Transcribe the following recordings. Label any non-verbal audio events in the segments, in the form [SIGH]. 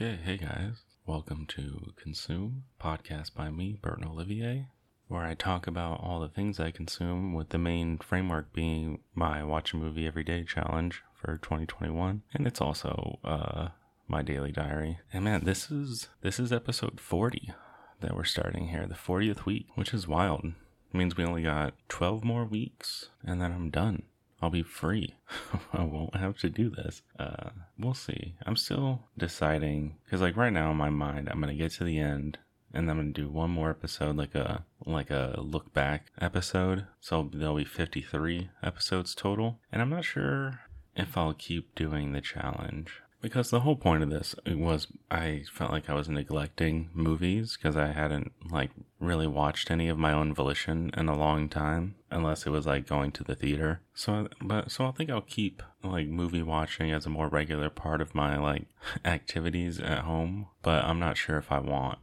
Okay, hey guys. Welcome to Consume, podcast by me, Burton Olivier, where I talk about all the things I consume with the main framework being my watch a movie every day challenge for 2021. And it's also uh my daily diary. And man, this is this is episode 40 that we're starting here, the 40th week, which is wild. It means we only got 12 more weeks and then I'm done. I'll be free. [LAUGHS] I won't have to do this. Uh, we'll see. I'm still deciding because, like, right now in my mind, I'm gonna get to the end and I'm gonna do one more episode, like a like a look back episode. So there'll be 53 episodes total, and I'm not sure if I'll keep doing the challenge because the whole point of this was I felt like I was neglecting movies because I hadn't like really watched any of my own volition in a long time unless it was like going to the theater. So but so I think I'll keep like movie watching as a more regular part of my like [LAUGHS] activities at home, but I'm not sure if I want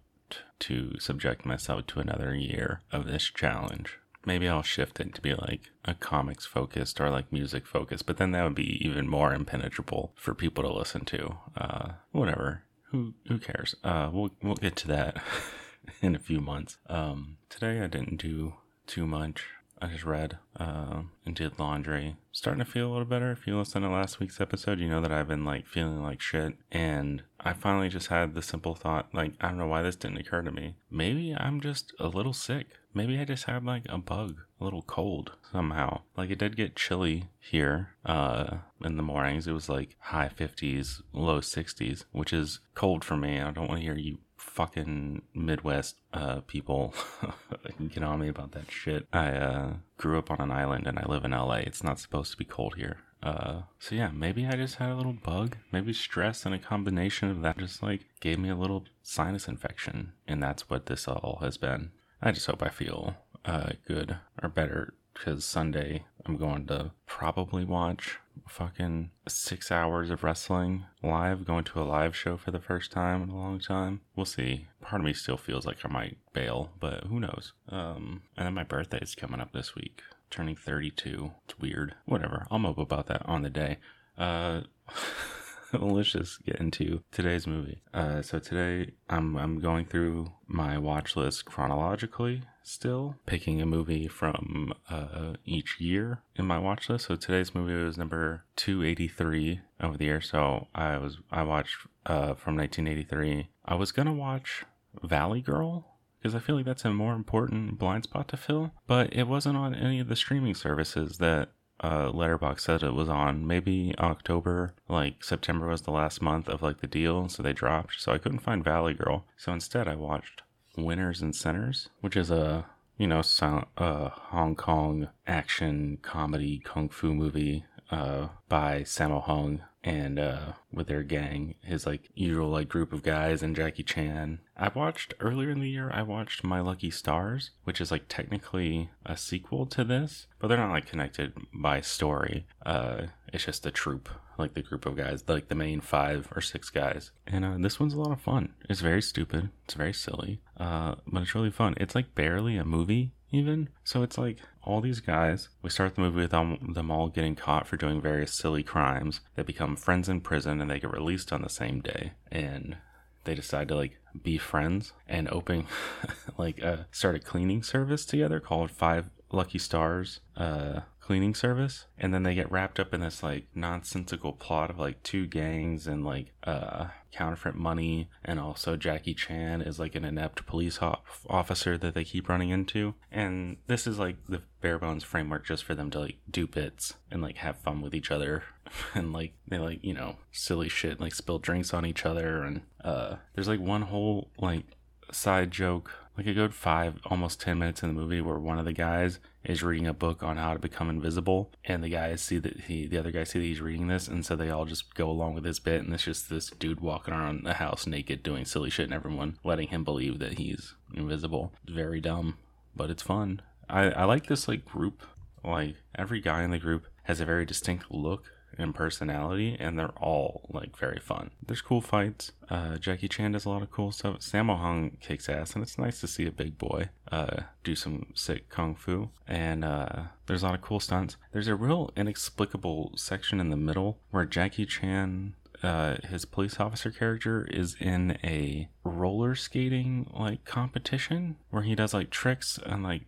to subject myself to another year of this challenge maybe I'll shift it to be like a comics focused or like music focused, but then that would be even more impenetrable for people to listen to. Uh, whatever. Who who cares? Uh, we'll we'll get to that [LAUGHS] in a few months. Um, today I didn't do too much. I just read uh, and did laundry. Starting to feel a little better. If you listened to last week's episode, you know that I've been like feeling like shit. And I finally just had the simple thought like, I don't know why this didn't occur to me. Maybe I'm just a little sick. Maybe I just had like a bug, a little cold somehow. Like it did get chilly here uh, in the mornings. It was like high 50s, low 60s, which is cold for me. I don't want to hear you fucking Midwest uh, people [LAUGHS] get on me about that shit. I uh, grew up on an island and I live in LA. It's not supposed to be cold here. Uh, so yeah, maybe I just had a little bug. Maybe stress and a combination of that just like gave me a little sinus infection, and that's what this all has been. I just hope I feel uh, good or better because Sunday I'm going to probably watch fucking six hours of wrestling live, going to a live show for the first time in a long time. We'll see. Part of me still feels like I might bail, but who knows? Um, and then my birthday is coming up this week, turning 32. It's weird. Whatever. I'll mope about that on the day. Uh, [LAUGHS] [LAUGHS] let's just get into today's movie. Uh, so today I'm I'm going through my watch list chronologically still, picking a movie from uh, each year in my watch list. So today's movie was number 283 over the year. So I was I watched uh, from 1983. I was gonna watch Valley Girl because I feel like that's a more important blind spot to fill, but it wasn't on any of the streaming services that uh, Letterboxd said it was on. Maybe October, like September was the last month of like the deal, so they dropped. So I couldn't find Valley Girl. So instead, I watched Winners and Sinners, which is a you know sound, uh, Hong Kong action comedy kung fu movie uh, by Sammo Hung and uh, with their gang, his like usual like group of guys and Jackie Chan. I watched earlier in the year. I watched My Lucky Stars, which is like technically a sequel to this, but they're not like connected by story. Uh, it's just a troop, like the group of guys, like the main five or six guys. And uh, this one's a lot of fun. It's very stupid. It's very silly, uh, but it's really fun. It's like barely a movie even. So it's like all these guys, we start the movie with them, all getting caught for doing various silly crimes. They become friends in prison and they get released on the same day. And they decide to like be friends and open [LAUGHS] like uh start a cleaning service together called Five Lucky Stars. Uh cleaning service and then they get wrapped up in this like nonsensical plot of like two gangs and like uh counterfeit money and also Jackie Chan is like an inept police ho- officer that they keep running into. And this is like the bare bones framework just for them to like do bits and like have fun with each other. [LAUGHS] And like they like you know silly shit like spill drinks on each other and uh there's like one whole like side joke like a good five almost ten minutes in the movie where one of the guys is reading a book on how to become invisible and the guys see that he the other guys see that he's reading this and so they all just go along with his bit and it's just this dude walking around the house naked doing silly shit and everyone letting him believe that he's invisible. Very dumb but it's fun. I i like this like group. Like every guy in the group has a very distinct look and personality, and they're all like very fun. There's cool fights. Uh, Jackie Chan does a lot of cool stuff. Sammo Hung kicks ass, and it's nice to see a big boy uh, do some sick kung fu. And uh, there's a lot of cool stunts. There's a real inexplicable section in the middle where Jackie Chan uh, his police officer character is in a roller skating like competition where he does like tricks and like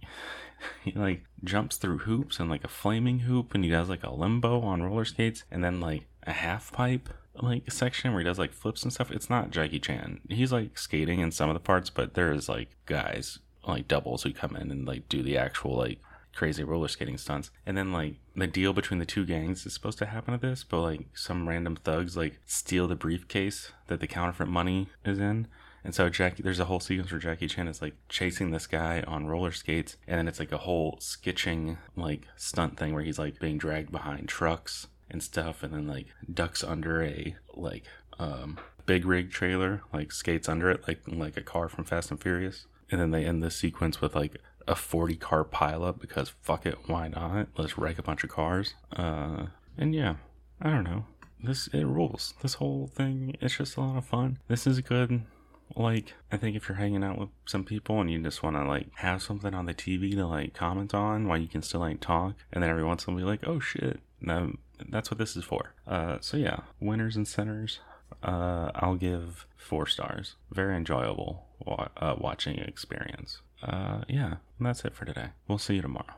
[LAUGHS] he like jumps through hoops and like a flaming hoop and he does like a limbo on roller skates and then like a half pipe like section where he does like flips and stuff. It's not Jackie Chan. He's like skating in some of the parts, but there's like guys like doubles who come in and like do the actual like crazy roller skating stunts. And then like the deal between the two gangs is supposed to happen at this, but like some random thugs like steal the briefcase that the counterfeit money is in. And so Jackie, there's a whole sequence where Jackie Chan is like chasing this guy on roller skates, and then it's like a whole sketching like stunt thing where he's like being dragged behind trucks and stuff, and then like ducks under a like um big rig trailer, like skates under it, like like a car from Fast and Furious. And then they end the sequence with like a 40 car pileup because fuck it, why not? Let's wreck a bunch of cars. Uh, and yeah, I don't know. This it rules. This whole thing, it's just a lot of fun. This is good. Like, I think if you're hanging out with some people and you just want to like have something on the TV to like comment on while you can still like talk, and then every once in a while be like, oh shit, that's what this is for. Uh, so yeah, Winners and Sinners. Uh, I'll give four stars. Very enjoyable wa- uh, watching experience. Uh, yeah, that's it for today. We'll see you tomorrow.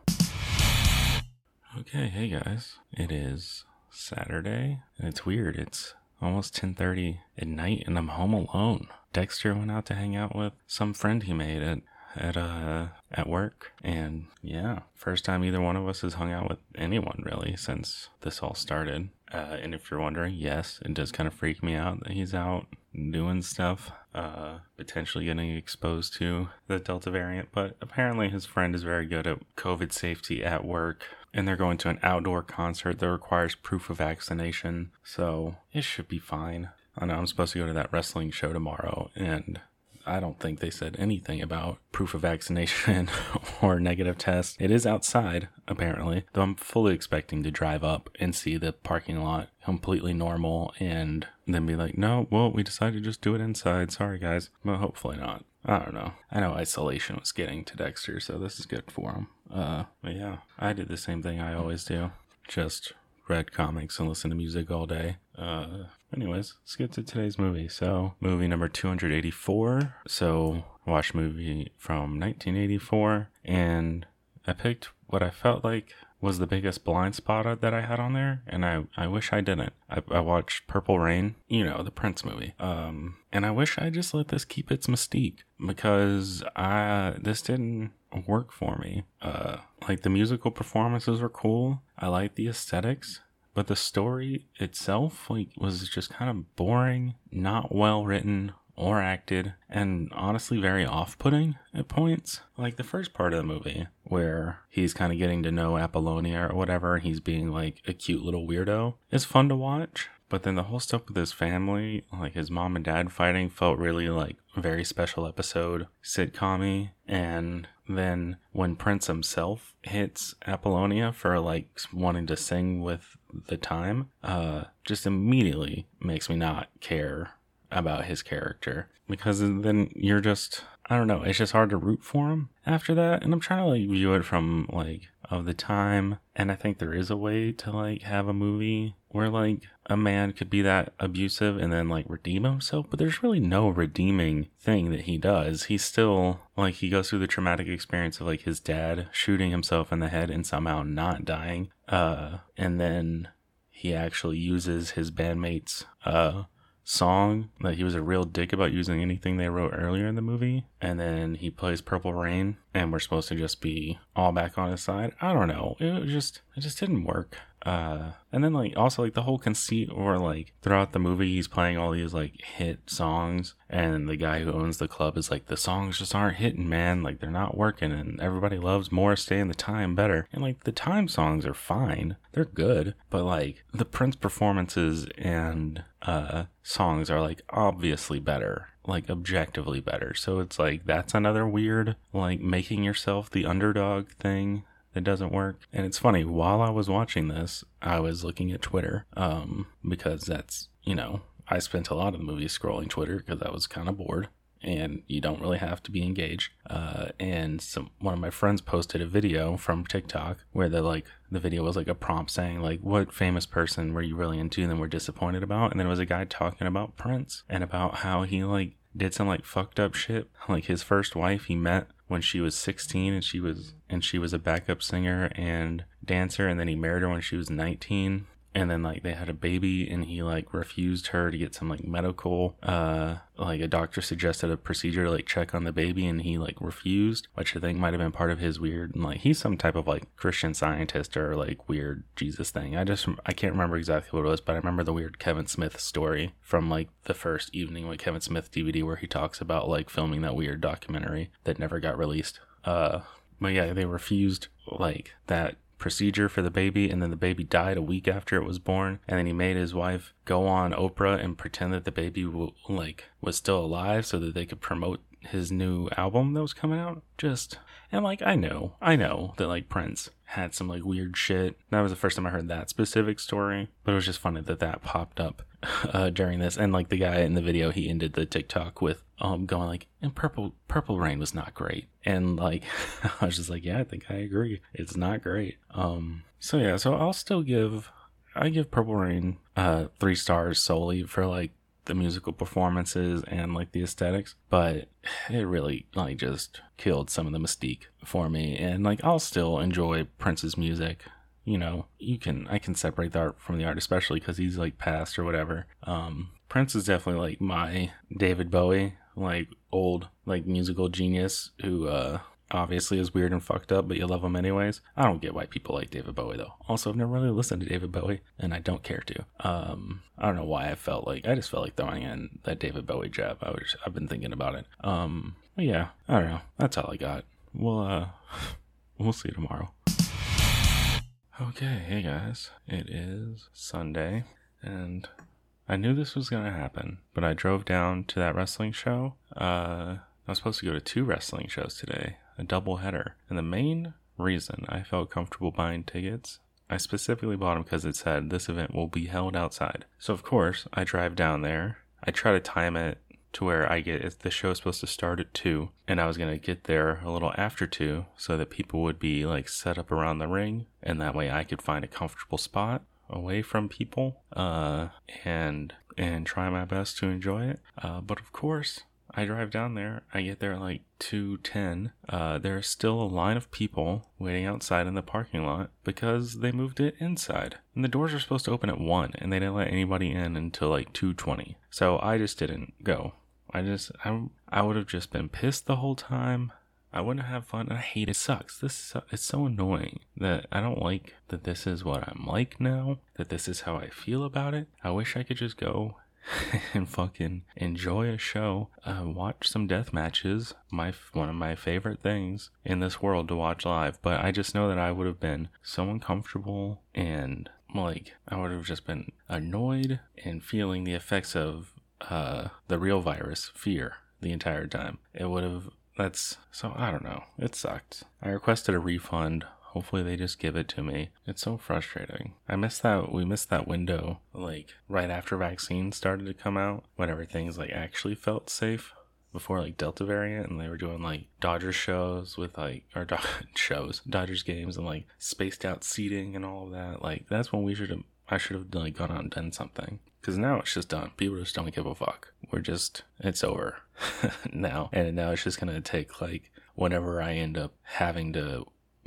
Okay, hey guys, it is Saturday, and it's weird. It's almost 10:30 at night, and I'm home alone. Dexter went out to hang out with some friend he made at at uh at work. And yeah first time either one of us has hung out with anyone really since this all started. Uh, and if you're wondering yes it does kind of freak me out that he's out doing stuff uh potentially getting exposed to the delta variant. But apparently his friend is very good at covid safety at work and they're going to an outdoor concert that requires proof of vaccination. So it should be fine I know I'm supposed to go to that wrestling show tomorrow, and I don't think they said anything about proof of vaccination [LAUGHS] or negative test. It is outside, apparently, though I'm fully expecting to drive up and see the parking lot completely normal and then be like, no, well, we decided to just do it inside. Sorry, guys. Well, hopefully not. I don't know. I know isolation was getting to Dexter, so this is good for him. Uh, but yeah, I did the same thing I always do. Just read comics and listened to music all day. Uh, anyways, let's get to today's movie. So, movie number 284. So, watch movie from 1984, and I picked what I felt like was the biggest blind spot that I had on there, and I, I wish I didn't. I, I watched Purple Rain, you know, the Prince movie, um, and I wish I just let this keep its mystique because I this didn't work for me. Uh, like the musical performances were cool. I like the aesthetics, but the story itself like was just kind of boring, not well written or acted, and honestly very off-putting at points. Like the first part of the movie where he's kind of getting to know Apollonia or whatever, and he's being like a cute little weirdo is fun to watch. But then the whole stuff with his family, like his mom and dad fighting, felt really like very special episode sitcom And then when Prince himself hits Apollonia for like wanting to sing with the time, uh, just immediately makes me not care about his character because then you're just I don't know, it's just hard to root for him after that. And I'm trying to like view it from like of the time. And I think there is a way to like have a movie where like a man could be that abusive and then like redeem himself, but there's really no redeeming thing that he does. He's still like he goes through the traumatic experience of like his dad shooting himself in the head and somehow not dying. Uh and then he actually uses his bandmates uh song that he was a real dick about using anything they wrote earlier in the movie and then he plays purple rain and we're supposed to just be all back on his side. I don't know. It just it just didn't work uh and then like also like the whole conceit or like throughout the movie he's playing all these like hit songs and the guy who owns the club is like the songs just aren't hitting man. Like they're not working and everybody loves Morris Day and the time better. And like the time songs are fine. They're good. But like the prince performances and uh songs are like obviously better. Like objectively better. So it's like that's another weird like making yourself the underdog thing it doesn't work. And it's funny, while I was watching this, I was looking at Twitter um, because that's, you know, I spent a lot of the movie scrolling Twitter because I was kind of bored. and you don't really have to be engaged. Uh, and some one of my friends posted a video from TikTok where the like the video was like a prompt saying like what famous person were you really into and then were disappointed about, and then it was a guy talking about Prince and about how he like did some like fucked up shit. Like his first wife he met when she was 16 and she was and she was a backup singer and dancer and then he married her when she was 19 and then like they had a baby and he like refused her to get some like medical uh like a doctor suggested a procedure to like check on the baby and he like refused which i think might have been part of his weird like he's some type of like christian scientist or like weird jesus thing. I just i can't remember exactly what it was but i remember the weird kevin smith story from like the first evening with kevin smith dvd where he talks about like filming that weird documentary that never got released. Uh but yeah they refused like that procedure for the baby and then the baby died a week after it was born and then he made his wife go on Oprah and pretend that the baby w- like was still alive so that they could promote his new album that was coming out just and like I know I know that like Prince had some like weird shit. That was the first time I heard that specific story but it was just funny that that popped up [LAUGHS] uh, during this. And like the guy in the video he ended the TikTok with um going like and purple purple rain was not great. And like [LAUGHS] i was just like yeah i think i agree. It's not great. Um so yeah so i'll still give i give purple rain uh three stars solely for like the musical performances and like the aesthetics but it really like just killed some of the mystique for me. And like i'll still enjoy prince's music. You know you can i can separate the art from the art especially because he's like past or whatever. Um prince is definitely like my david bowie like old like musical genius who uh obviously is weird and fucked up, but you love him anyways. I don't get why people like David Bowie though. Also, I've never really listened to David Bowie, and I don't care to. Um, I don't know why I felt like I just felt like throwing in that David Bowie jab. I was I've been thinking about it. Um, yeah, I don't know. That's all I got. We'll uh, [LAUGHS] we'll see you tomorrow. Okay, hey guys, it is Sunday, and I knew this was to happen, but I drove down to that wrestling show. Uh, I was supposed to go to two wrestling shows today, a double header. And the main reason I felt comfortable buying tickets, I specifically bought them because it said this event will be held outside. So, of course, I drive down there. I try to time it to where I get the show is supposed to start at 2 and I was going to get there a little after 2 so that people would be like set up around the ring and that way I could find a comfortable spot away from people uh, and and try my best to enjoy it. Uh, but of course, I drive down there. I get there at like 2:10. Uh, there's still a line of people waiting outside in the parking lot because they moved it inside. And the doors are supposed to open at 1 and they didn't let anybody in until like 2:20. So I just didn't go. I just I I would have just been pissed the whole time. I wouldn't have fun. I hate it. Sucks. This it's so annoying that I don't like that this is what I'm like now. That this is how I feel about it. I wish I could just go [LAUGHS] and fucking enjoy a show, uh, watch some death matches. My one of my favorite things in this world to watch live. But I just know that I would have been so uncomfortable and like I would have just been annoyed and feeling the effects of uh, the real virus, fear, the entire time. It would have that's so I don't know. It sucked. I requested a refund. Hopefully they just give it to me. It's so frustrating. I missed that we missed that window like right after vaccines started to come out when everything's like actually felt safe before like Delta variant and they were doing like Dodgers shows with like or do- [LAUGHS] shows, Dodgers games and like spaced out seating and all of that. Like that's when we should have I should have like gone out and done something. Because now it's just done. People just don't give a fuck. We're just, it's over [LAUGHS] now. And now it's just to take like whenever I end up having to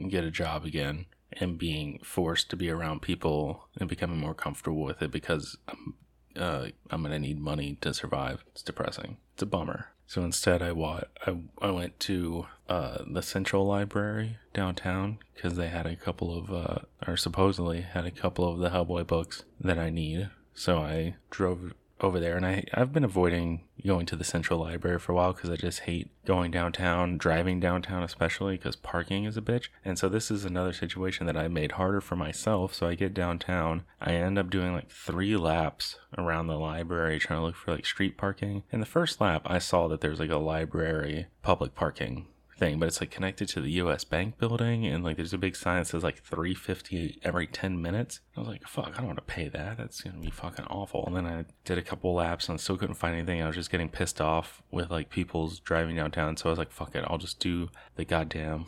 get a job again and being forced to be around people and becoming more comfortable with it because I'm, uh, I'm to need money to survive. It's depressing. It's a bummer. So instead, I, wa- I, I went to uh, the Central Library downtown because they had a couple of, uh, or supposedly had a couple of the Hellboy books that I need so I drove over there and I, I've been avoiding going to the central library for a while because I just hate going downtown, driving downtown, especially because parking is a bitch. And so this is another situation that I made harder for myself. So I get downtown, I end up doing like three laps around the library trying to look for like street parking. And the first lap, I saw that there's like a library public parking thing, but it's like connected to the US Bank building and like there's a big sign that says like 350 every 10 minutes. I was like, fuck, I don't want to pay that. That's to be fucking awful. And then I did a couple laps and still couldn't find anything. I was just getting pissed off with like people's driving downtown. So I was like, fuck it, I'll just do the goddamn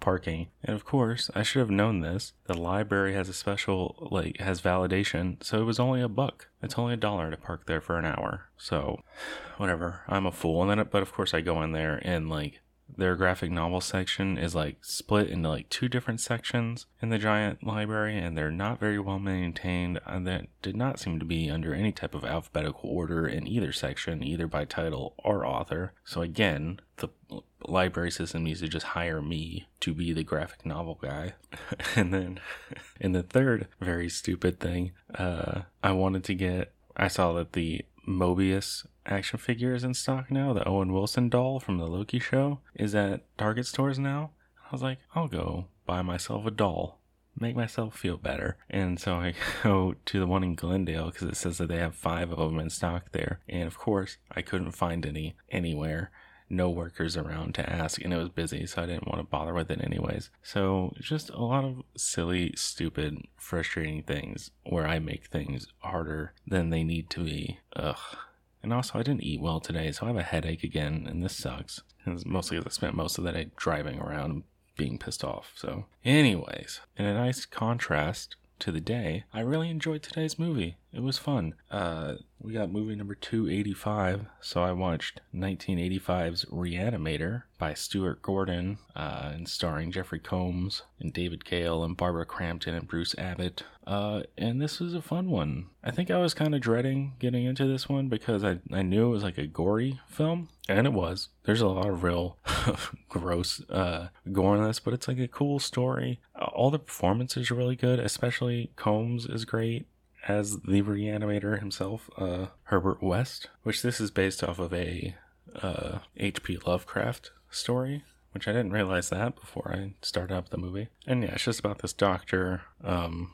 parking. And of course, I should have known this. The library has a special, like, has validation, so it was only a buck. It's only a dollar to park there for an hour. So, whatever. I'm a fool. And then, but of course, I go in there and, like, their graphic novel section is like split into like two different sections in the giant library and they're not very well maintained and that did not seem to be under any type of alphabetical order in either section either by title or author. So again the library system needs to just hire me to be the graphic novel guy. [LAUGHS] And then [LAUGHS] in the third very stupid thing uh i wanted to get i saw that the Mobius action figure is in stock now. The Owen Wilson doll from the Loki show is at Target stores now. I was like, I'll go buy myself a doll, make myself feel better. And so I [LAUGHS] go to the one in Glendale because it says that they have five of them in stock there. And of course, I couldn't find any anywhere. No workers around to ask, and it was busy, so I didn't want to bother with it anyways. So, just a lot of silly, stupid, frustrating things where I make things harder than they need to be. Ugh. And also, I didn't eat well today, so I have a headache again, and this sucks. It's mostly because I spent most of the day driving around and being pissed off. So, anyways, in a nice contrast to the day, I really enjoyed today's movie. It was fun. Uh, we got movie number 285, so I watched 1985's Reanimator by Stuart Gordon, uh, and starring Jeffrey Combs and David Gale and Barbara Crampton and Bruce Abbott. Uh, and this was a fun one. I think I was kind of dreading getting into this one because I, I knew it was like a gory film, and it was. There's a lot of real [LAUGHS] gross uh, gore in this, but it's like a cool story. All the performances are really good, especially Combs is great as the reanimator himself, uh, Herbert West, which this is based off of a uh, H.P. Lovecraft story, which I didn't realize that before I started up the movie. And yeah, it's just about this doctor, um,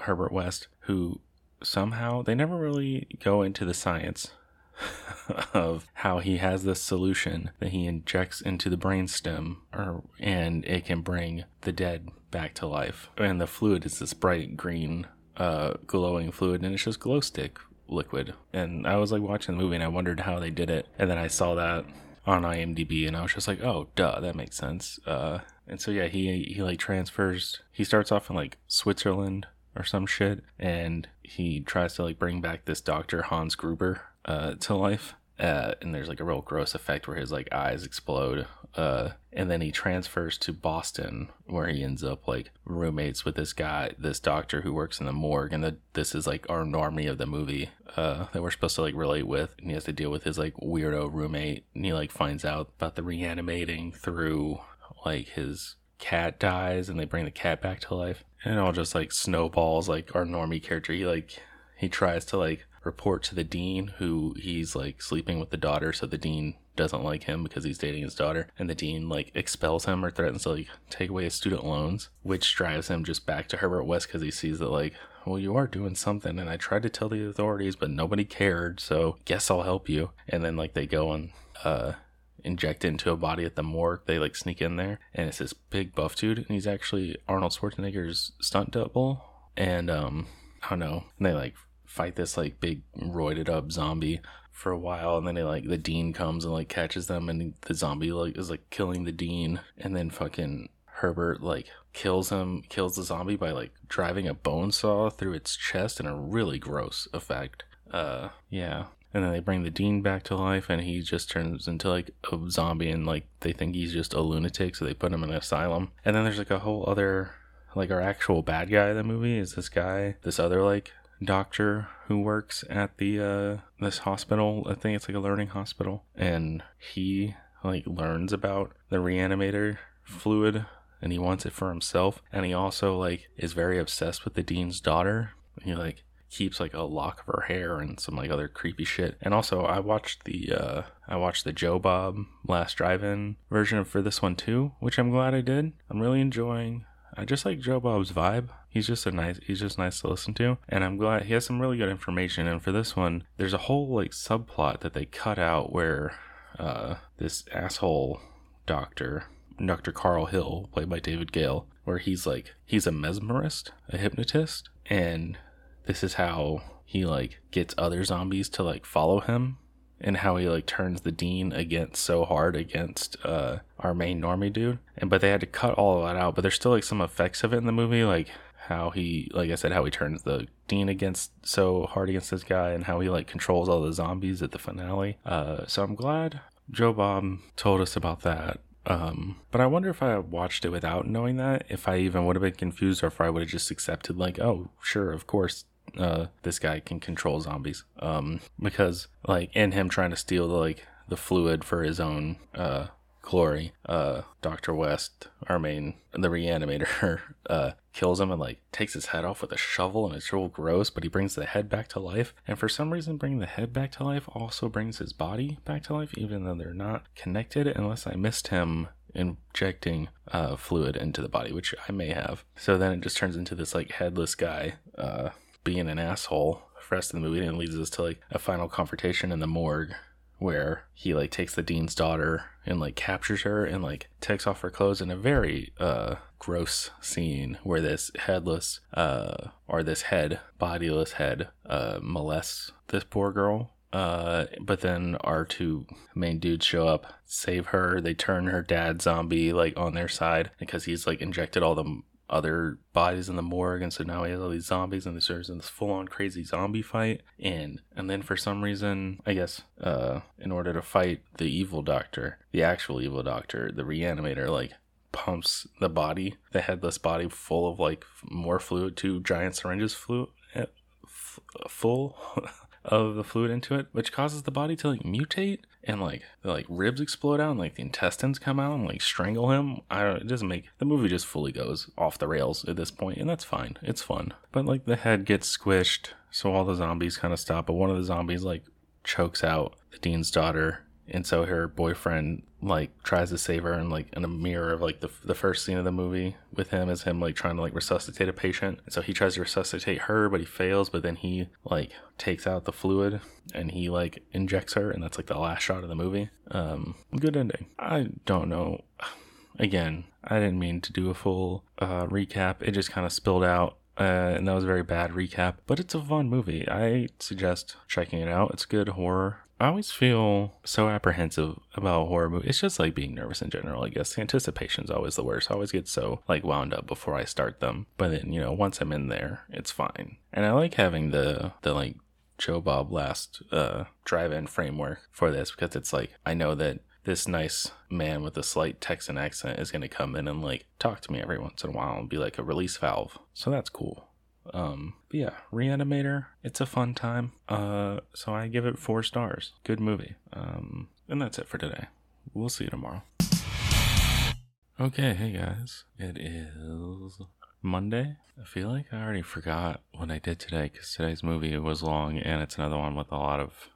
Herbert West, who somehow they never really go into the science [LAUGHS] of how he has this solution that he injects into the brainstem or and it can bring the dead back to life. And the fluid is this bright green uh, glowing fluid, and it's just glow stick liquid. And I was like watching the movie, and I wondered how they did it. And then I saw that on IMDb, and I was just like, oh, duh, that makes sense. Uh, and so yeah, he he like transfers. He starts off in like Switzerland or some shit, and he tries to like bring back this doctor Hans Gruber uh, to life. Uh, and there's like a real gross effect where his like eyes explode uh, and then he transfers to Boston, where he ends up like roommates with this guy, this doctor who works in the morgue, and the, this is like our normie of the movie uh, that we're supposed to like relate with. And he has to deal with his like weirdo roommate, and he like finds out about the reanimating through like his cat dies, and they bring the cat back to life, and it all just like snowballs. Like our normie character, he like he tries to like report to the dean who he's like sleeping with the daughter so the dean doesn't like him because he's dating his daughter. And the dean like expels him or threatens to like take away his student loans which drives him just back to herbert west because he sees that like well you are doing something. And i tried to tell the authorities but nobody cared. So guess i'll help you. And then like they go and uh inject into a body at the morgue. They like sneak in there. And it's this big buff dude. And he's actually arnold schwarzenegger's stunt double. And um i don't know. And they like fight this like big roided up zombie for a while and then they like the dean comes and like catches them and the zombie like is like killing the dean and then fucking herbert like kills him kills the zombie by like driving a bone saw through its chest in a really gross effect. Uh yeah. And then they bring the dean back to life and he just turns into like a zombie and like they think he's just a lunatic so they put him in an asylum. And then there's like a whole other like our actual bad guy in the movie is this guy this other like doctor who works at the uh this hospital. I think it's like a learning hospital. And he like learns about the reanimator fluid and he wants it for himself. And he also like is very obsessed with the dean's daughter. He like keeps like a lock of her hair and some like other creepy shit. And also i watched the uh i watched the joe bob last drive-in version for this one too which i'm glad i did. I'm really enjoying I just like Joe Bob's vibe. He's just a nice he's just nice to listen to. And I'm glad he has some really good information. And for this one, there's a whole like subplot that they cut out where uh this asshole doctor, Dr. Carl Hill, played by David Gale, where he's like he's a mesmerist, a hypnotist, and this is how he like gets other zombies to like follow him and how he like turns the dean against so hard against uh our main normie dude and but they had to cut all of that out but there's still like some effects of it in the movie like how he like i said how he turns the dean against so hard against this guy and how he like controls all the zombies at the finale. Uh so i'm glad joe bob told us about that. Um but i wonder if i watched it without knowing that if i even would have been confused or if i would have just accepted like oh sure of course uh this guy can control zombies. Um because like in him trying to steal the like the fluid for his own uh glory uh dr west our main the reanimator [LAUGHS] uh kills him and like takes his head off with a shovel and it's real gross but he brings the head back to life and for some reason bringing the head back to life also brings his body back to life even though they're not connected unless i missed him injecting uh, fluid into the body, which I may have. So then it just turns into this like headless guy uh, being an asshole for the rest of the movie and leads us to like a final confrontation in the morgue where he like takes the dean's daughter and like captures her and like takes off her clothes in a very uh gross scene where this headless uh or this head bodiless head uh molests this poor girl uh, but then our two main dudes show up, save her. They turn her dad zombie like on their side because he's like injected all the other bodies in the morgue, and so now he has all these zombies, and there's in this full-on crazy zombie fight. And and then for some reason, I guess, uh, in order to fight the evil doctor, the actual evil doctor, the reanimator, like pumps the body, the headless body, full of like more fluid, two giant syringes, fluid, full. [LAUGHS] of the fluid into it, which causes the body to like mutate and like the like ribs explode out and like the intestines come out and like strangle him. I don't. It doesn't make the movie just fully goes off the rails at this point, and that's fine. It's fun, but like the head gets squished, so all the zombies kind of stop. But one of the zombies like chokes out the dean's daughter and so her boyfriend like tries to save her and like in a mirror of like the, the first scene of the movie with him is him like trying to like resuscitate a patient and so he tries to resuscitate her but he fails but then he like takes out the fluid and he like injects her and that's like the last shot of the movie um good ending i don't know again i didn't mean to do a full uh recap it just kind of spilled out uh, and that was a very bad recap, but it's a fun movie. I suggest checking it out. It's good horror. I always feel so apprehensive about horror movies. It's just like being nervous in general, I guess. The anticipation's always the worst. I always get so like wound up before I start them. But then, you know, once I'm in there, it's fine. And I like having the the like Joe Bob last uh drive-in framework for this because it's like I know that this nice man with a slight Texan accent is going to come in and like talk to me every once in a while and be like a release valve. So that's cool. Um, but yeah, Reanimator, it's a fun time. Uh, so I give it four stars. Good movie. Um, and that's it for today. We'll see you tomorrow. Okay, hey guys, it is Monday. I feel like I already forgot what I did today because today's movie was long and it's another one with a lot of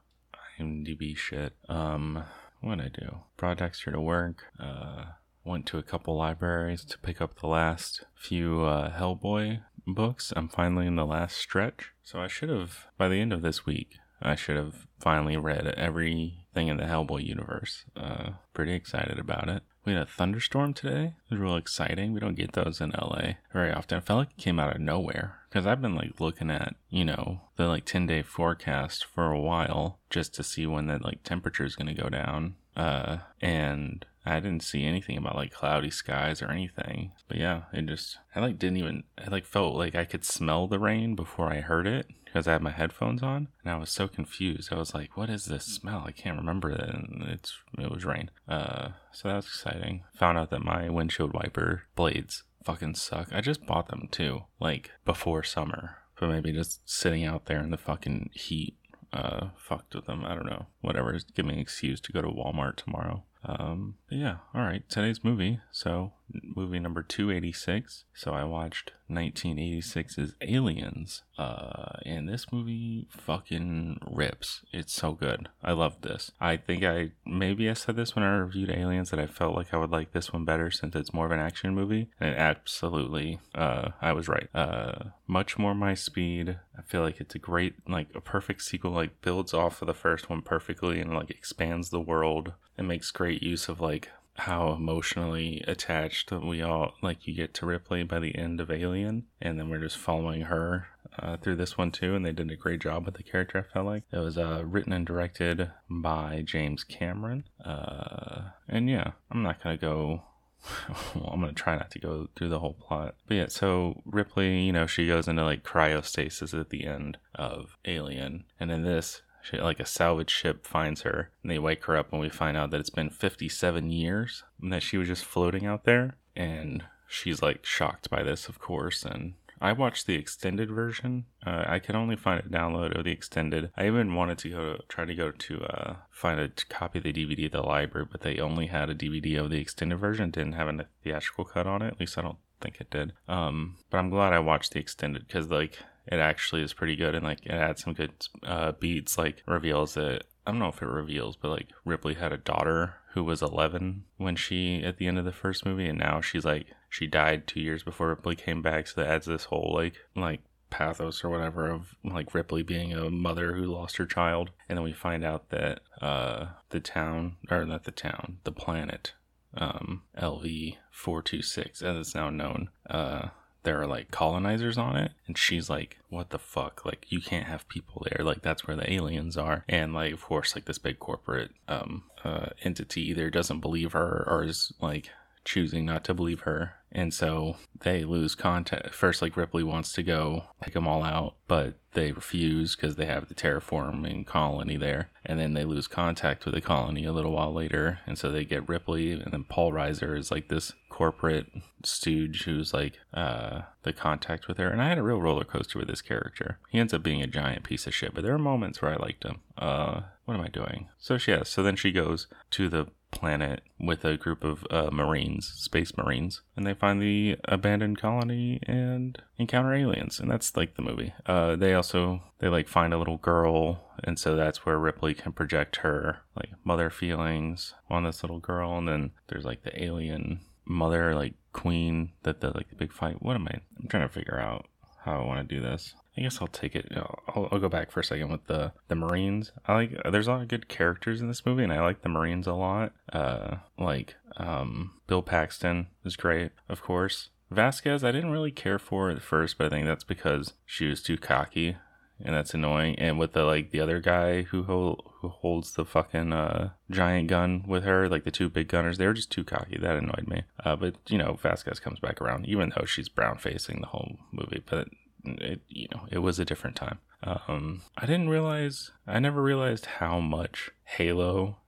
IMDb shit. Um, what I do? Brought Dexter to work. Uh, went to a couple libraries to pick up the last few uh, Hellboy books. I'm finally in the last stretch. So I should have, by the end of this week, I should have finally read everything in the Hellboy universe. Uh, pretty excited about it. We had a thunderstorm today. It was real exciting. We don't get those in LA very often. I felt like it came out of nowhere because I've been like looking at, you know, the like 10 day forecast for a while just to see when that like temperature is going to go down. Uh, and I didn't see anything about like cloudy skies or anything. But yeah, it just I like didn't even I like felt like I could smell the rain before I heard it because I had my headphones on and I was so confused. I was like, "What is this smell? I can't remember it." And it's it was rain. Uh, so that was exciting. Found out that my windshield wiper blades fucking suck. I just bought them too, like before summer. But maybe just sitting out there in the fucking heat uh fucked with them. I don't know. Whatever. Give me an excuse to go to Walmart tomorrow. Um, yeah, all right. Today's movie. So, movie number 286. So, I watched 1986's Aliens. Uh, and this movie fucking rips. It's so good. I love this. I think I maybe I said this when I reviewed Aliens that I felt like I would like this one better since it's more of an action movie. And absolutely, uh, I was right. Uh, much more my speed. I feel like it's a great, like a perfect sequel. Like builds off of the first one perfectly and like expands the world. It makes great use of like how emotionally attached we all like you get to Ripley by the end of Alien, and then we're just following her uh, through this one too, and they did a great job with the character. I felt like it was uh, written and directed by James Cameron, uh, and yeah, I'm not gonna go. [LAUGHS] well, I'm gonna try not to go through the whole plot, but yeah. So Ripley, you know, she goes into like cryostasis at the end of Alien, and in this, she, like a salvage ship finds her, and they wake her up, and we find out that it's been 57 years and that she was just floating out there, and she's like shocked by this, of course, and I watched the extended version. Uh, I can only find a download of the extended. I even wanted to go to, try to go to uh, find a copy of the DVD at the library, but they only had a DVD of the extended version. Didn't have a theatrical cut on it. At least I don't think it did. Um, but I'm glad I watched the extended because like it actually is pretty good and like it had some good uh, beats. Like reveals that I don't know if it reveals, but like Ripley had a daughter who was 11 when she at the end of the first movie, and now she's like she died two years before Ripley came back. So that adds this whole like like pathos or whatever of like Ripley being a mother who lost her child, and then we find out that uh the town or not the town, the planet, um LV four two six as it's now known, uh there are like colonizers on it and she's like what the fuck? Like you can't have people there. Like that's where the aliens are. And like of course like this big corporate um uh entity either doesn't believe her or is like choosing not to believe her. And so they lose contact. First like ripley wants to go take them all out but they refuse because they have the terraforming colony there. And then they lose contact with the colony a little while later and so they get ripley and then paul reiser is like this corporate stooge who's like uh the contact with her. And i had a real roller coaster with this character. He ends up being a giant piece of shit but there are moments where i liked him. Uh what am i doing? So she yeah so then she goes to the planet with a group of uh, marines space marines and they find the abandoned colony and encounter aliens. And that's like the movie. Uh they also they like find a little girl and so that's where ripley can project her like mother feelings on this little girl. And then there's like the alien mother like queen that the like the big fight what am i i'm trying to figure out how i want to do this I guess I'll take it. I'll, I'll, go back for a second with the the Marines. I like. There's a lot of good characters in this movie, and I like the Marines a lot. Uh, like um, Bill Paxton is great, of course. Vasquez, I didn't really care for at first, but I think that's because she was too cocky, and that's annoying. And with the like the other guy who hold, who holds the fucking uh, giant gun with her, like the two big gunners, they were just too cocky. That annoyed me. Uh, but you know, Vasquez comes back around, even though she's brown facing the whole movie. But it, you know, it was a different time. Um, I didn't realize, I never realized how much Halo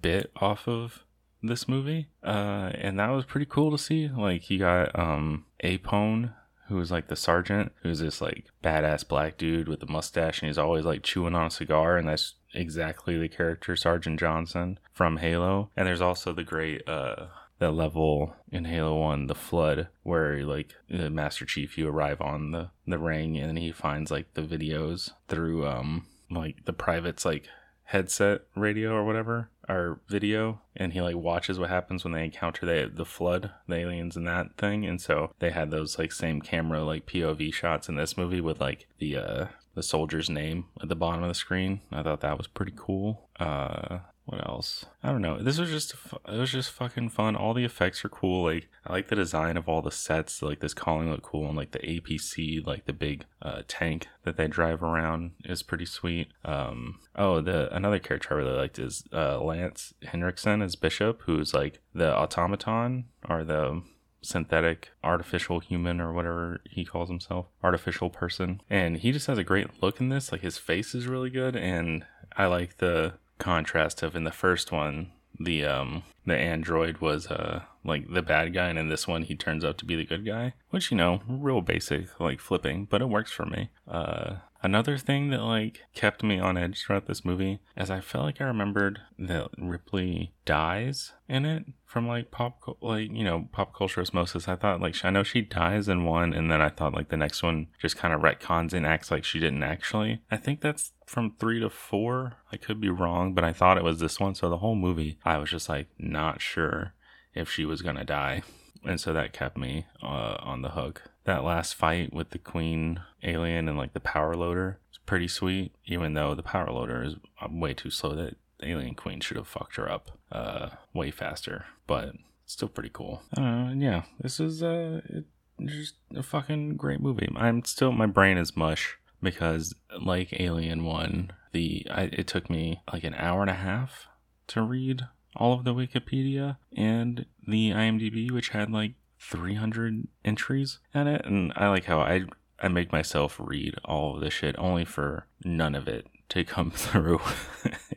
bit off of this movie. Uh, and that was pretty cool to see. Like, you got, um, Apone, who was like the sergeant, who's this like badass black dude with a mustache, and he's always like chewing on a cigar, and that's exactly the character Sergeant Johnson from Halo. And there's also the great, uh, that level in Halo 1, the flood, where like the Master Chief, you arrive on the, the ring and he finds like the videos through um like the private's like headset radio or whatever or video and he like watches what happens when they encounter the the flood the aliens and that thing and so they had those like same camera like pov shots in this movie with like the uh the soldier's name at the bottom of the screen. I thought that was pretty cool. Uh what else? I don't know. This was just it was just fucking fun. All the effects are cool. Like I like the design of all the sets. Like this calling look cool, and like the APC, like the big uh, tank that they drive around is pretty sweet. Um, oh, the another character I really liked is uh, Lance Henriksen as Bishop, who's like the automaton or the synthetic artificial human or whatever he calls himself artificial person and he just has a great look in this like his face is really good and i like the contrast of in the first one the um the android was uh like the bad guy and in this one he turns out to be the good guy which you know real basic like flipping but it works for me. Uh another thing that like kept me on edge throughout this movie is i felt like i remembered that ripley dies in it from like pop like you know pop culture osmosis. I thought like i know she dies in one and then i thought like the next one just kind of retcons and acts like she didn't actually. I think that's from three to four. I could be wrong but i thought it was this one. So the whole movie i was just like not sure if she was gonna die. And so that kept me uh, on the hook that last fight with the queen alien and like the power loader is pretty sweet even though the power loader is uh, way too slow that Alien Queen should have fucked her up uh, way faster, but still pretty cool. Uh, yeah, this is uh, it, just a fucking great movie. I'm still my brain is mush because like Alien One, the I, it took me like an hour and a half to read all of the Wikipedia and the IMDb, which had like 300 entries in it, and I like how I I make myself read all of this shit only for none of it to come [LAUGHS] through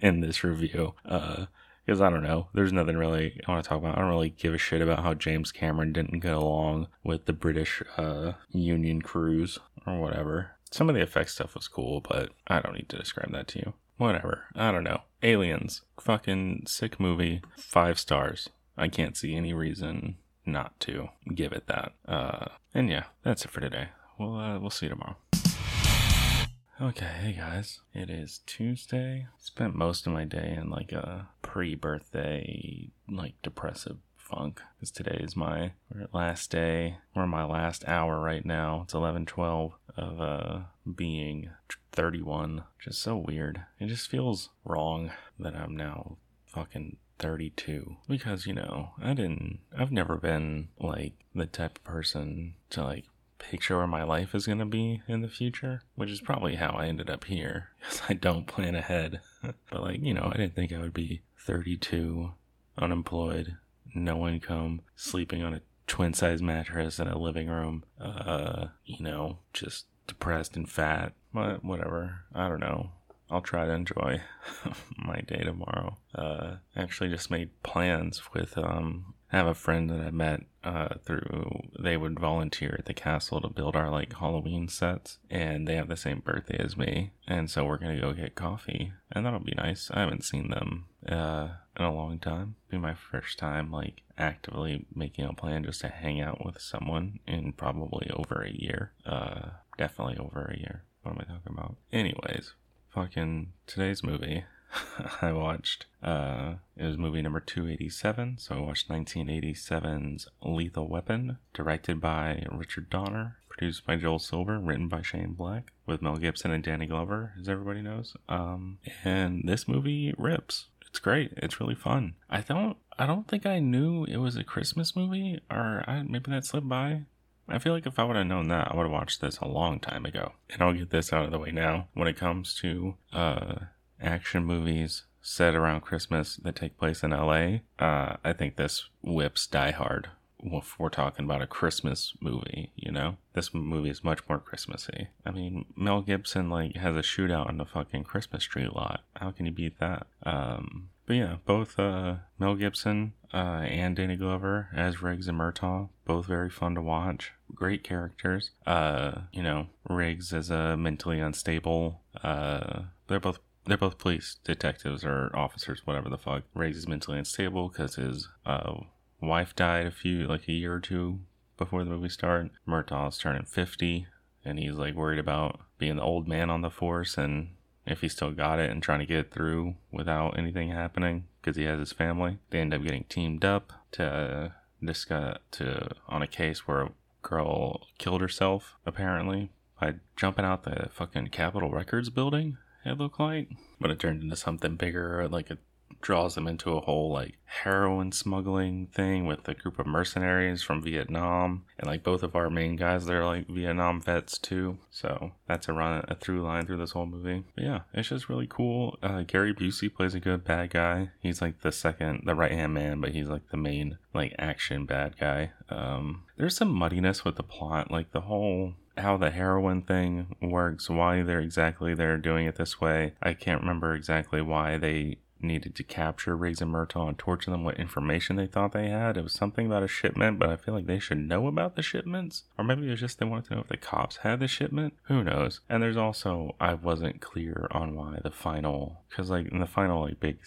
in this review. Uh, because I don't know, there's nothing really I want to talk about. I don't really give a shit about how James Cameron didn't get along with the British uh, Union crews or whatever. Some of the effects stuff was cool, but I don't need to describe that to you. Whatever. I don't know. Aliens. Fucking sick movie. Five stars. I can't see any reason not to give it that. Uh, and yeah, that's it for today. We'll uh, we'll see you tomorrow. Okay, hey guys. It is Tuesday. Spent most of my day in like a pre-birthday, like depressive funk. Because today is my last day, or my last hour right now. It's 11:12 of uh being 31. Just so weird. It just feels wrong that I'm now fucking 32 because you know i didn't i've never been like the type of person to like picture where my life is going to be in the future, which is probably how I ended up here because I don't plan ahead. [LAUGHS] but, like, you know, I didn't think I would be 32, unemployed, no income, sleeping on a twin size mattress in a living room, uh, you know, just depressed and fat. But whatever. I don't know. I'll try to enjoy [LAUGHS] my day tomorrow. Uh, actually just made plans with um I have a friend that I met uh, through they would volunteer at the castle to build our like Halloween sets, and they have the same birthday as me, and so we're gonna go get coffee, and that'll be nice. I haven't seen them uh, in a long time. It'll be my first time like actively making a plan just to hang out with someone in probably over a year. Uh, definitely over a year. What am I talking about? Anyways, fucking today's movie [LAUGHS] I watched. Uh, it was movie number 287. So I watched 1987's Lethal Weapon, directed by Richard Donner, produced by Joel Silver, written by Shane Black, with Mel Gibson and Danny Glover, as everybody knows. Um, and this movie rips. It's great. It's really fun. I don't. I don't think I knew it was a Christmas movie, or I, maybe that slipped by. I feel like if I would have known that, I would have watched this a long time ago. And I'll get this out of the way now. When it comes to uh, action movies set around Christmas that take place in LA, uh, I think this whips Die Hard if we're talking about a Christmas movie, you know? This movie is much more Christmassy. I mean, Mel Gibson like has a shootout on the fucking Christmas tree lot. How can you beat that? Um but yeah, both uh, Mel Gibson uh, and Danny Glover as Riggs and Murtaugh, both very fun to watch. Great characters. Uh, you know, Riggs is a mentally unstable. Uh, they're both they're both police detectives or officers, whatever the fuck. Riggs is mentally unstable because his uh, wife died a few, like a year or two before the movie started. Murtaugh's turning 50, and he's like worried about being the old man on the force and if he still got it and trying to get it through without anything happening because he has his family. They end up getting teamed up to discuss to on a case where a girl killed herself apparently by jumping out the fucking Capitol Records building it looked like. But it turned into something bigger, like it draws them into a whole like heroin smuggling thing with a group of mercenaries from Vietnam. And like both of our main guys, they're like Vietnam vets too. So that's a run a through line through this whole movie. But yeah, it's just really cool. Uh, Gary Busey plays a good bad guy. He's like the second, the right hand man, but he's like the main like action bad guy. Um, there's some muddiness with the plot, like the whole how the heroin thing works, why they're exactly they're doing it this way. I can't remember exactly why they needed to capture Riggs and Murtaugh and torture them what information they thought they had. It was something about a shipment, but I feel like they should know about the shipments. Or maybe it was just they wanted to know if the cops had the shipment. Who knows? And there's also, I wasn't clear on why the final, because like in the final, like big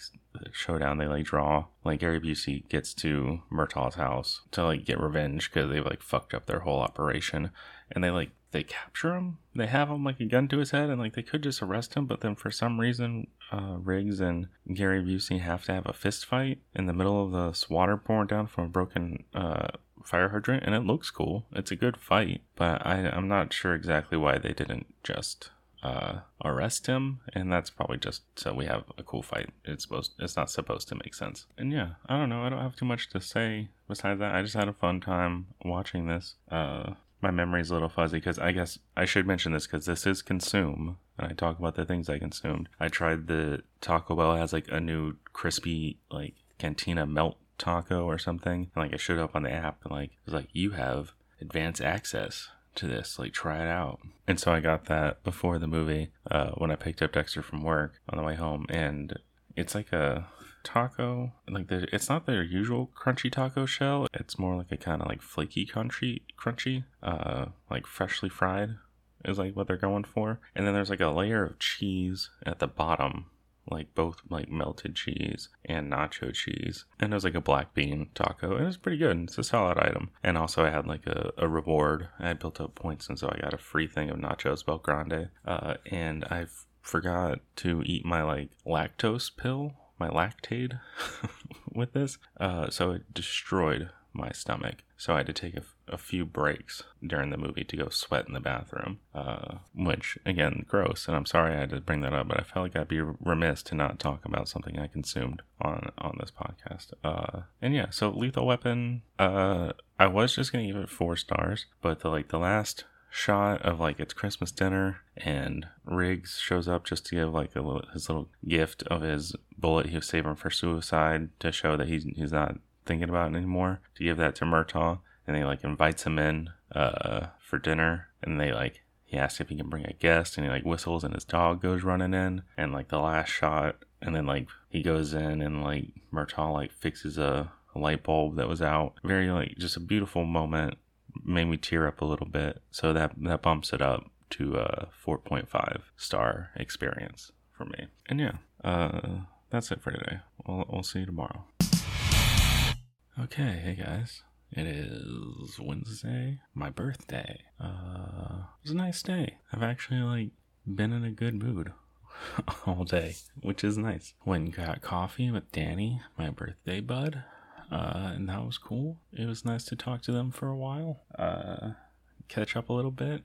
showdown, they like draw, like Gary Busey gets to Murtaugh's house to like get revenge because they've like fucked up their whole operation. And they like they capture him. They have him like a gun to his head, and like they could just arrest him, but then for some reason, uh, Riggs and Gary Busey have to have a fist fight in the middle of this water pouring down from a broken uh, fire hydrant, and it looks cool. It's a good fight, but I, I'm not sure exactly why they didn't just uh, arrest him, and that's probably just so we have a cool fight. It's supposed it's not supposed to make sense. And yeah, I don't know. I don't have too much to say besides that. I just had a fun time watching this. Uh, my memory's a little fuzzy because I guess I should mention this because this is consume, and I talk about the things I consumed. I tried the Taco Bell has like a new crispy like cantina melt taco or something, and like it showed up on the app, and like it was like you have advanced access to this like try it out and so i got that before the movie uh, when i picked up dexter from work on the way home and it's like a taco like the, it's not their usual crunchy taco shell it's more like a kind of like flaky crunchy crunchy uh like freshly fried is like what they're going for and then there's like a layer of cheese at the bottom like both like melted cheese and nacho cheese. And it was like a black bean taco. It was pretty good. It's a solid item. And also I had like a, a reward. I had built up points and so I got a free thing of nachos BellGrande. Uh, and I forgot to eat my like lactose pill, my lactaid [LAUGHS] with this. Uh, so it destroyed my stomach. So I had to take a, a few breaks during the movie to go sweat in the bathroom, uh, which again, gross. And I'm sorry I had to bring that up, but I felt like I'd be remiss to not talk about something I consumed on on this podcast. Uh, and yeah, so Lethal Weapon. Uh, I was just gonna give it four stars, but the like the last shot of like it's Christmas dinner and Riggs shows up just to give like a little, his little gift of his bullet he was saving for suicide to show that he's he's not thinking about it anymore to give that to Murtaugh and he like invites him in uh for dinner and they like he asks if he can bring a guest and he like whistles and his dog goes running in and like the last shot and then like he goes in and like Murtaugh like fixes a, a light bulb that was out. Very like just a beautiful moment made me tear up a little bit so that that bumps it up to a 4.5 star experience for me and yeah uh that's it for today we'll, we'll see you tomorrow Okay, hey guys. It is Wednesday, my birthday. Uh, it was a nice day. I've actually like been in a good mood [LAUGHS] all day, which is nice. Went and got coffee with Danny, my birthday bud. Uh, and that was cool. It was nice to talk to them for a while. Uh, catch up a little bit,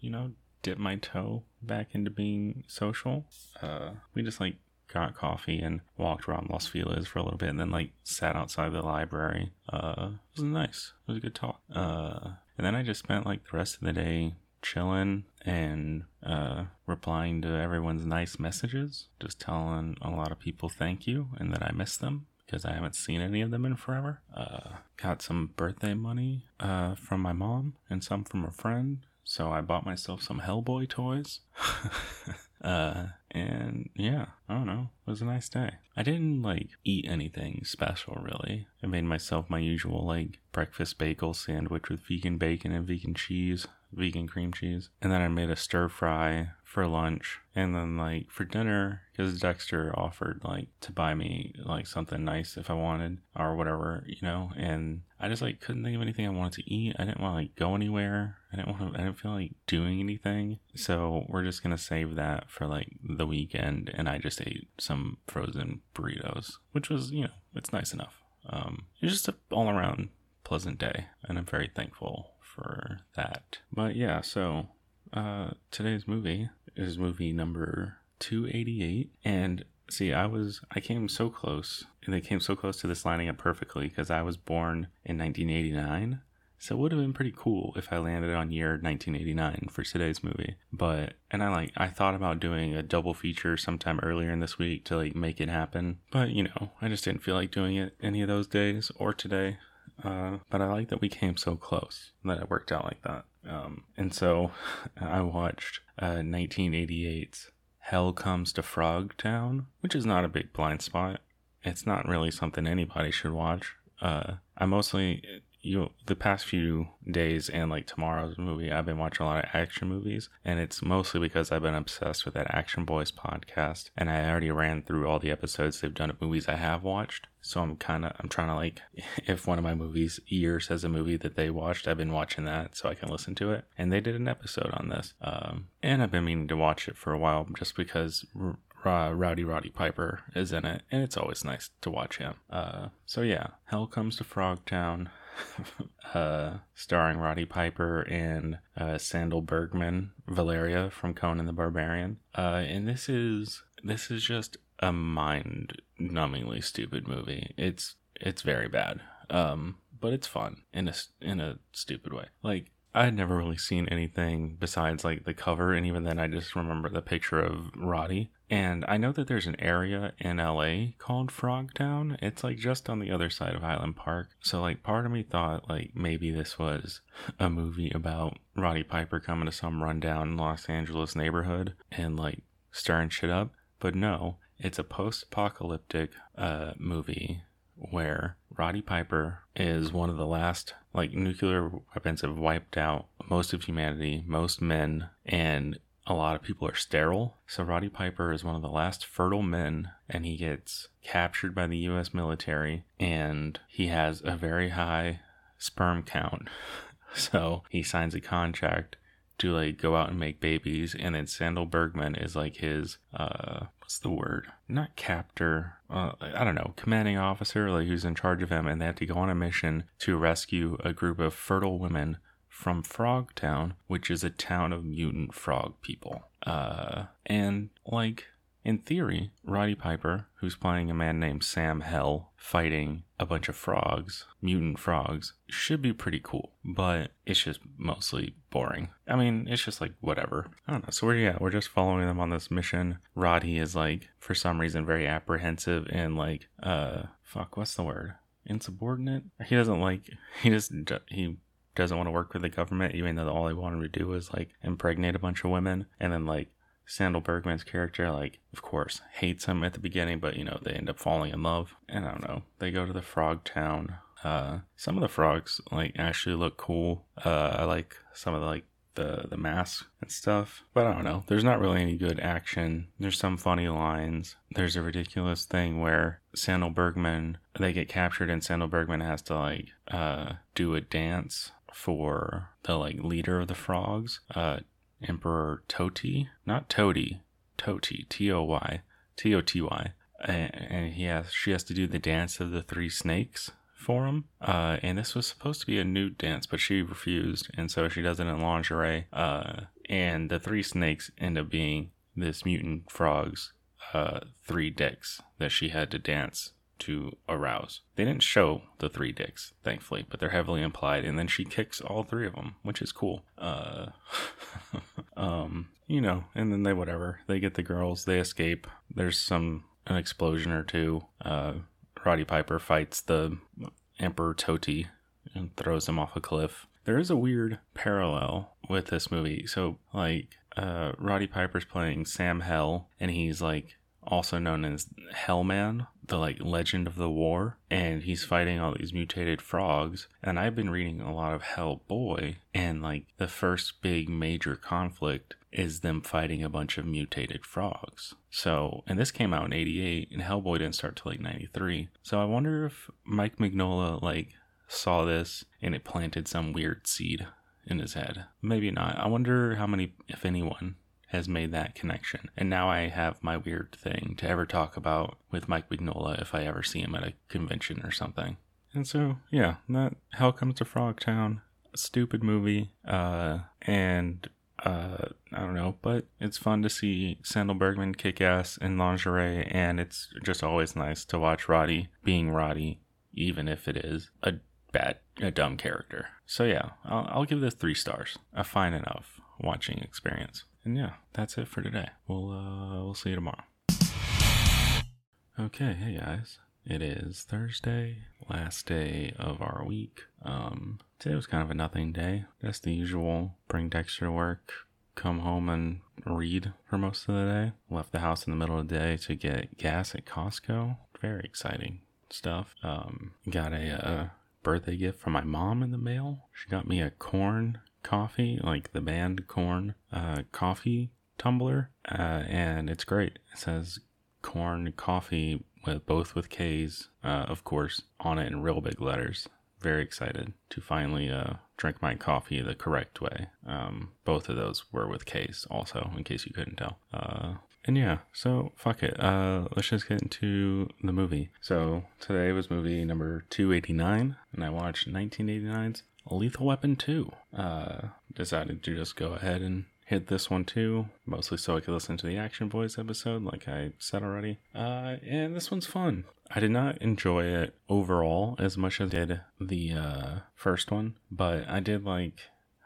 you know, dip my toe back into being social. Uh, we just like got coffee and walked around Los Feliz for a little bit and then like sat outside the library. Uh, it was nice. It was a good talk. Uh, and then I just spent like the rest of the day chilling and uh, replying to everyone's nice messages, just telling a lot of people thank you and that I miss them because I haven't seen any of them in forever. Uh, got some birthday money uh, from my mom and some from a friend. So I bought myself some Hellboy toys. [LAUGHS] Uh, and yeah, I don't know. It was a nice day. I didn't like eat anything special really. I made myself my usual like breakfast bagel sandwich with vegan bacon and vegan cheese, vegan cream cheese. And then I made a stir fry for lunch. And then like for dinner, because Dexter offered like to buy me like something nice if I wanted or whatever, you know, and I just like couldn't think of anything I wanted to eat. I didn't want to like go anywhere. I didn't want to, I didn't feel like doing anything. So we're just to save that for like the weekend. And I just ate some frozen burritos, which was, you know, it's nice enough. Um, it's just an all around pleasant day. And I'm very thankful for that. But yeah, so uh, today's movie is movie number 288. And see, I was, I came so close, and they came so close to this lining up perfectly because I was born in 1989. So it would have been pretty cool if I landed on year 1989 for today's movie. But and I like I thought about doing a double feature sometime earlier in this week to like make it happen. But you know, I just didn't feel like doing it any of those days or today. Uh, but I like that we came so close that it worked out like that. Um, and so [LAUGHS] I watched uh, 1988's Hell Comes to Frogtown, which is not a big blind spot. It's not really something anybody should watch. Uh, I mostly you the past few days and like tomorrow's movie i've been watching a lot of action movies and it's mostly because i've been obsessed with that action boys podcast and i already ran through all the episodes they've done of movies i have watched so i'm kind of i'm trying to like [LAUGHS] if one of my movies years has a movie that they watched i've been watching that so i can listen to it and they did an episode on this um, and i've been meaning to watch it for a while just because r- uh, Rowdy Roddy Piper is in it, and it's always nice to watch him. Uh, so yeah, Hell Comes to Frogtown, [LAUGHS] uh, starring Roddy Piper and uh, Sandahl Bergman, Valeria from Conan the Barbarian, uh, and this is this is just a mind-numbingly stupid movie. It's it's very bad, um, but it's fun in a in a stupid way. Like I had never really seen anything besides like the cover, and even then, I just remember the picture of Roddy. And I know that there's an area in LA called Frogtown. It's like just on the other side of Highland Park. So, like, part of me thought like maybe this was a movie about Roddy Piper coming to some rundown Los Angeles neighborhood and like stirring shit up. But no, it's a post apocalyptic uh, movie where Roddy Piper is one of the last, like, nuclear weapons have wiped out most of humanity, most men, and a lot of people are sterile. So Roddy Piper is one of the last fertile men, and he gets captured by the US military, and he has a very high sperm count. [LAUGHS] So he signs a contract to like go out and make babies and then Sandahl Bergman is like his uh what's the word? Not captor. Uh, I don't know commanding officer like who's in charge of him and they have to go on a mission to rescue a group of fertile women from Frogtown, which is a town of mutant frog people. Uh and like in theory, Roddy Piper, who's playing a man named Sam Hell fighting a bunch of frogs, mutant frogs, should be pretty cool, but it's just mostly boring. I mean, it's just like whatever. I don't know. So we're yeah, we're just following them on this mission. Roddy is like for some reason very apprehensive and like uh fuck, what's the word? Insubordinate? He doesn't like he just he doesn't want to work with the government even though all he wanted to do was like impregnate a bunch of women and then like Sandahl Bergman's character, like, of course, hates him at the beginning, but you know, they end up falling in love. And I don't know. They go to the frog town. Uh, some of the frogs like actually look cool. Uh, I like some of the like the the mask and stuff. But I don't know. There's not really any good action. There's some funny lines. There's a ridiculous thing where Sandahl Bergman they get captured and Sandahl Bergman has to like uh do a dance for the like leader of the frogs. Uh Emperor Toty, not Toady, Toty, T O Y, T O T Y, and he has she has to do the dance of the three snakes for him. Uh, and this was supposed to be a nude dance, but she refused, and so she does it in lingerie. Uh, and the three snakes end up being this mutant frog's uh, three dicks that she had to dance to arouse. They didn't show the three dicks, thankfully, but they're heavily implied. And then she kicks all three of them, which is cool. Uh, [LAUGHS] um, you know, and then they whatever they get the girls, they escape. There's some an explosion or two. Uh, Roddy Piper fights the Emperor Toty and throws him off a cliff. There is a weird parallel with this movie. So, like, uh, Roddy Piper's playing Sam Hell, and he's like also known as Hellman, the like legend of the war, and he's fighting all these mutated frogs. And I've been reading a lot of Hellboy, and like the first big major conflict is them fighting a bunch of mutated frogs. So, and this came out in 88, and Hellboy didn't start till like 93. So I wonder if Mike Mignola like saw this and it planted some weird seed in his head. Maybe not. I wonder how many, if anyone, has made that connection. And now I have my weird thing to ever talk about with Mike Mignola if I ever see him at a convention or something. And so, yeah, that Hell Comes to Frogtown, stupid movie, uh, and uh, I don't know, but it's fun to see Sandahl Bergman kick ass in lingerie, and it's just always nice to watch Roddy being Roddy, even if it is a bad, a dumb character. So yeah, I'll, I'll give this three stars, a fine enough watching experience. And yeah, that's it for today. We'll uh, we'll see you tomorrow. Okay, hey guys. It is Thursday, last day of our week. Um, today was kind of a nothing day. Just the usual bring Dexter to work, come home and read for most of the day. Left the house in the middle of the day to get gas at Costco. Very exciting stuff. Um, got a uh, birthday gift from my mom in the mail. She got me a Korn coffee, like the band Korn uh, coffee tumbler, uh, and it's great. It says Korn coffee with both with K's, uh, of course, on it in real big letters. Very excited to finally uh, drink my coffee the correct way. Um, both of those were with K's, also, in case you couldn't tell. Uh, and yeah, so fuck it. Uh, let's just get into the movie. So today was movie number 289, and I watched 1989's Lethal Weapon 2. Uh, decided to just go ahead and hit this one too, mostly so I could listen to the Action Boys episode, like I said already. Uh, and this one's fun. I did not enjoy it overall as much as I did the uh, first one, but I did like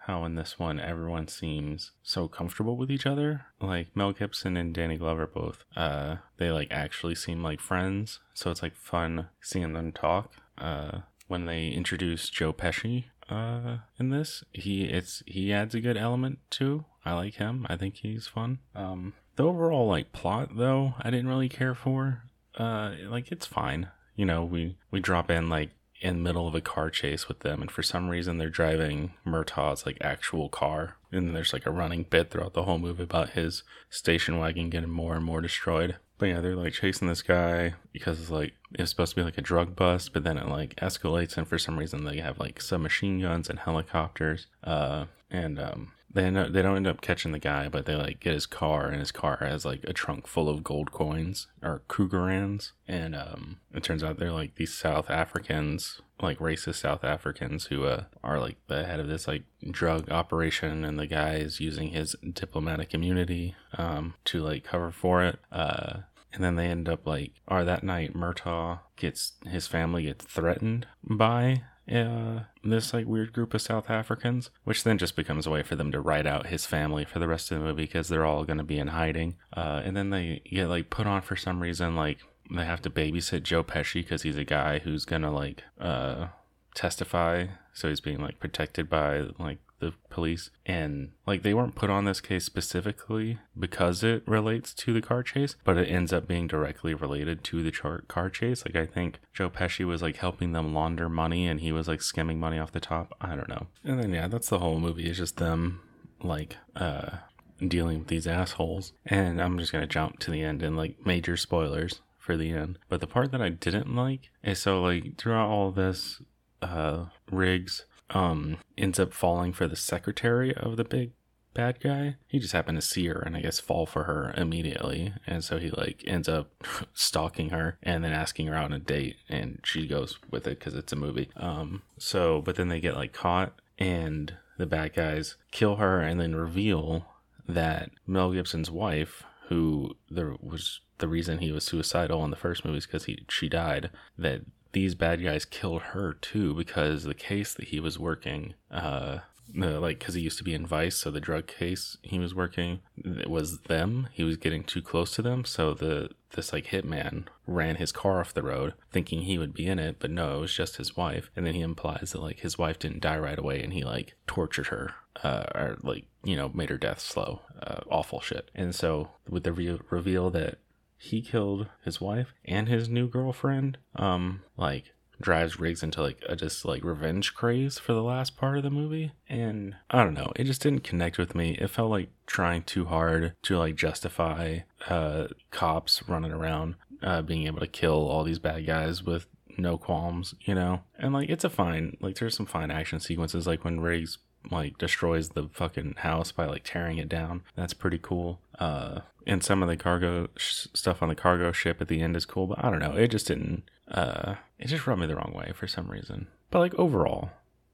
how in this one everyone seems so comfortable with each other. Like Mel Gibson and Danny Glover both, uh, they like actually seem like friends. So it's like fun seeing them talk. Uh, when they introduce Joe Pesci uh in this, he it's he adds a good element too. I like him. I think he's fun. Um, the overall like plot though, I didn't really care for. Uh, like it's fine. You know, we we drop in like in middle of a car chase with them, and for some reason they're driving Murtaugh's like actual car, and there's like a running bit throughout the whole movie about his station wagon getting more and more destroyed. But yeah, they're like chasing this guy because it's like it's supposed to be like a drug bust, but then it like escalates, and for some reason they have like submachine guns and helicopters. Uh, and um, they end up, they don't end up catching the guy, but they like get his car, and his car has like a trunk full of gold coins or Krugerrands, and um, it turns out they're like these South Africans, like racist South Africans who uh, are like the head of this like drug operation, and the guy is using his diplomatic immunity um, to like cover for it. Uh, and then they end up like, or that night, Murtaugh gets his family gets threatened by uh, this like weird group of South Africans, which then just becomes a way for them to write out his family for the rest of the movie because they're all going to be in hiding. Uh, and then they get like put on for some reason like they have to babysit Joe Pesci because he's a guy who's gonna like uh testify, so he's being like protected by like the police and like they weren't put on this case specifically because it relates to the car chase but it ends up being directly related to the char- car chase. Like i think joe pesci was like helping them launder money and he was like skimming money off the top. I don't know. And then yeah that's the whole movie It's just them like uh dealing with these assholes. And i'm just gonna jump to the end and like major spoilers for the end. But the part that i didn't like is so like throughout all this uh riggs um ends up falling for the secretary of the big bad guy. He just happened to see her and I guess fall for her immediately. And so he like ends up [LAUGHS] stalking her and then asking her out on a date and she goes with it cuz it's a movie. Um so but then they get like caught and the bad guys kill her and then reveal that Mel Gibson's wife who there was the reason he was suicidal in the first movie is because he she died that these bad guys killed her too because the case that he was working, uh, like because he used to be in Vice, so the drug case he was working it was them. He was getting too close to them, so the this like hitman ran his car off the road, thinking he would be in it, but no, it was just his wife. And then he implies that like his wife didn't die right away, and he like tortured her, uh, or like you know made her death slow, uh, awful shit. And so with the re- reveal that he killed his wife and his new girlfriend. Um, like drives Riggs into like a just like revenge craze for the last part of the movie. And I don't know, it just didn't connect with me. It felt like trying too hard to like justify uh cops running around uh being able to kill all these bad guys with no qualms, you know? And like it's a fine like there's some fine action sequences like when Riggs like destroys the fucking house by like tearing it down. That's pretty cool. Uh, and some of the cargo sh- stuff on the cargo ship at the end is cool, but I don't know. It just didn't. Uh, it just rubbed me the wrong way for some reason. But like overall,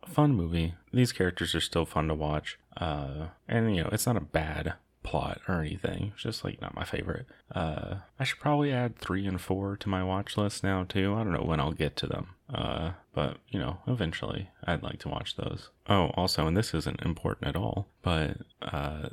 fun movie. These characters are still fun to watch. Uh, and you know, it's not a bad plot or anything. It's just like not my favorite. Uh, I should probably add three and four to my watch list now too. I don't know when I'll get to them. Uh, but you know, eventually I'd like to watch those. Oh, also, and this isn't important at all, but uh,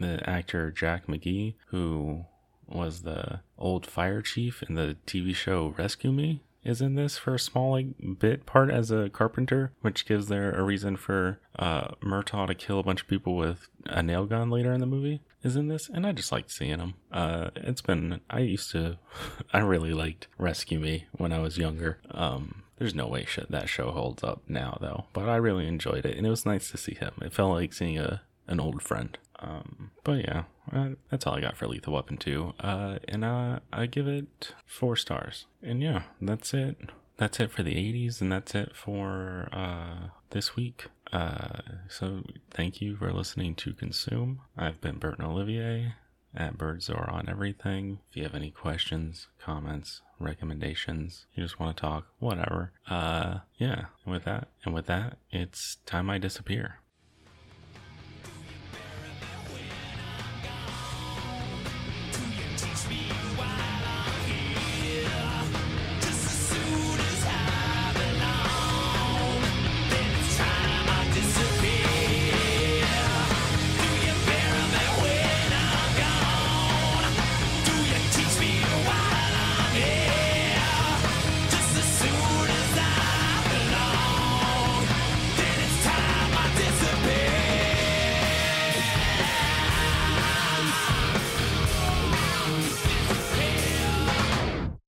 the actor Jack McGee, who was the old fire chief in the TV show Rescue Me, is in this for a small like bit part as a carpenter, which gives there a reason for uh, Murtaugh to kill a bunch of people with a nail gun later in the movie. Is in this, and I just liked seeing him. Uh, it's been I used to, [LAUGHS] I really liked Rescue Me when I was younger. Um, there's no way shit that show holds up now though, but I really enjoyed it, and it was nice to see him. It felt like seeing a an old friend. Um, but yeah, uh, that's all I got for Lethal Weapon 2. Uh, and uh, I give it four stars. And yeah, that's it. That's it for the 80s, and that's it for uh, this week. Uh, so thank you for listening to Consume. I've been Burton Olivier. at Birdzor on everything. If you have any questions, comments, recommendations, you just want to talk, whatever. Uh, yeah. With that, and with that, it's time I disappear.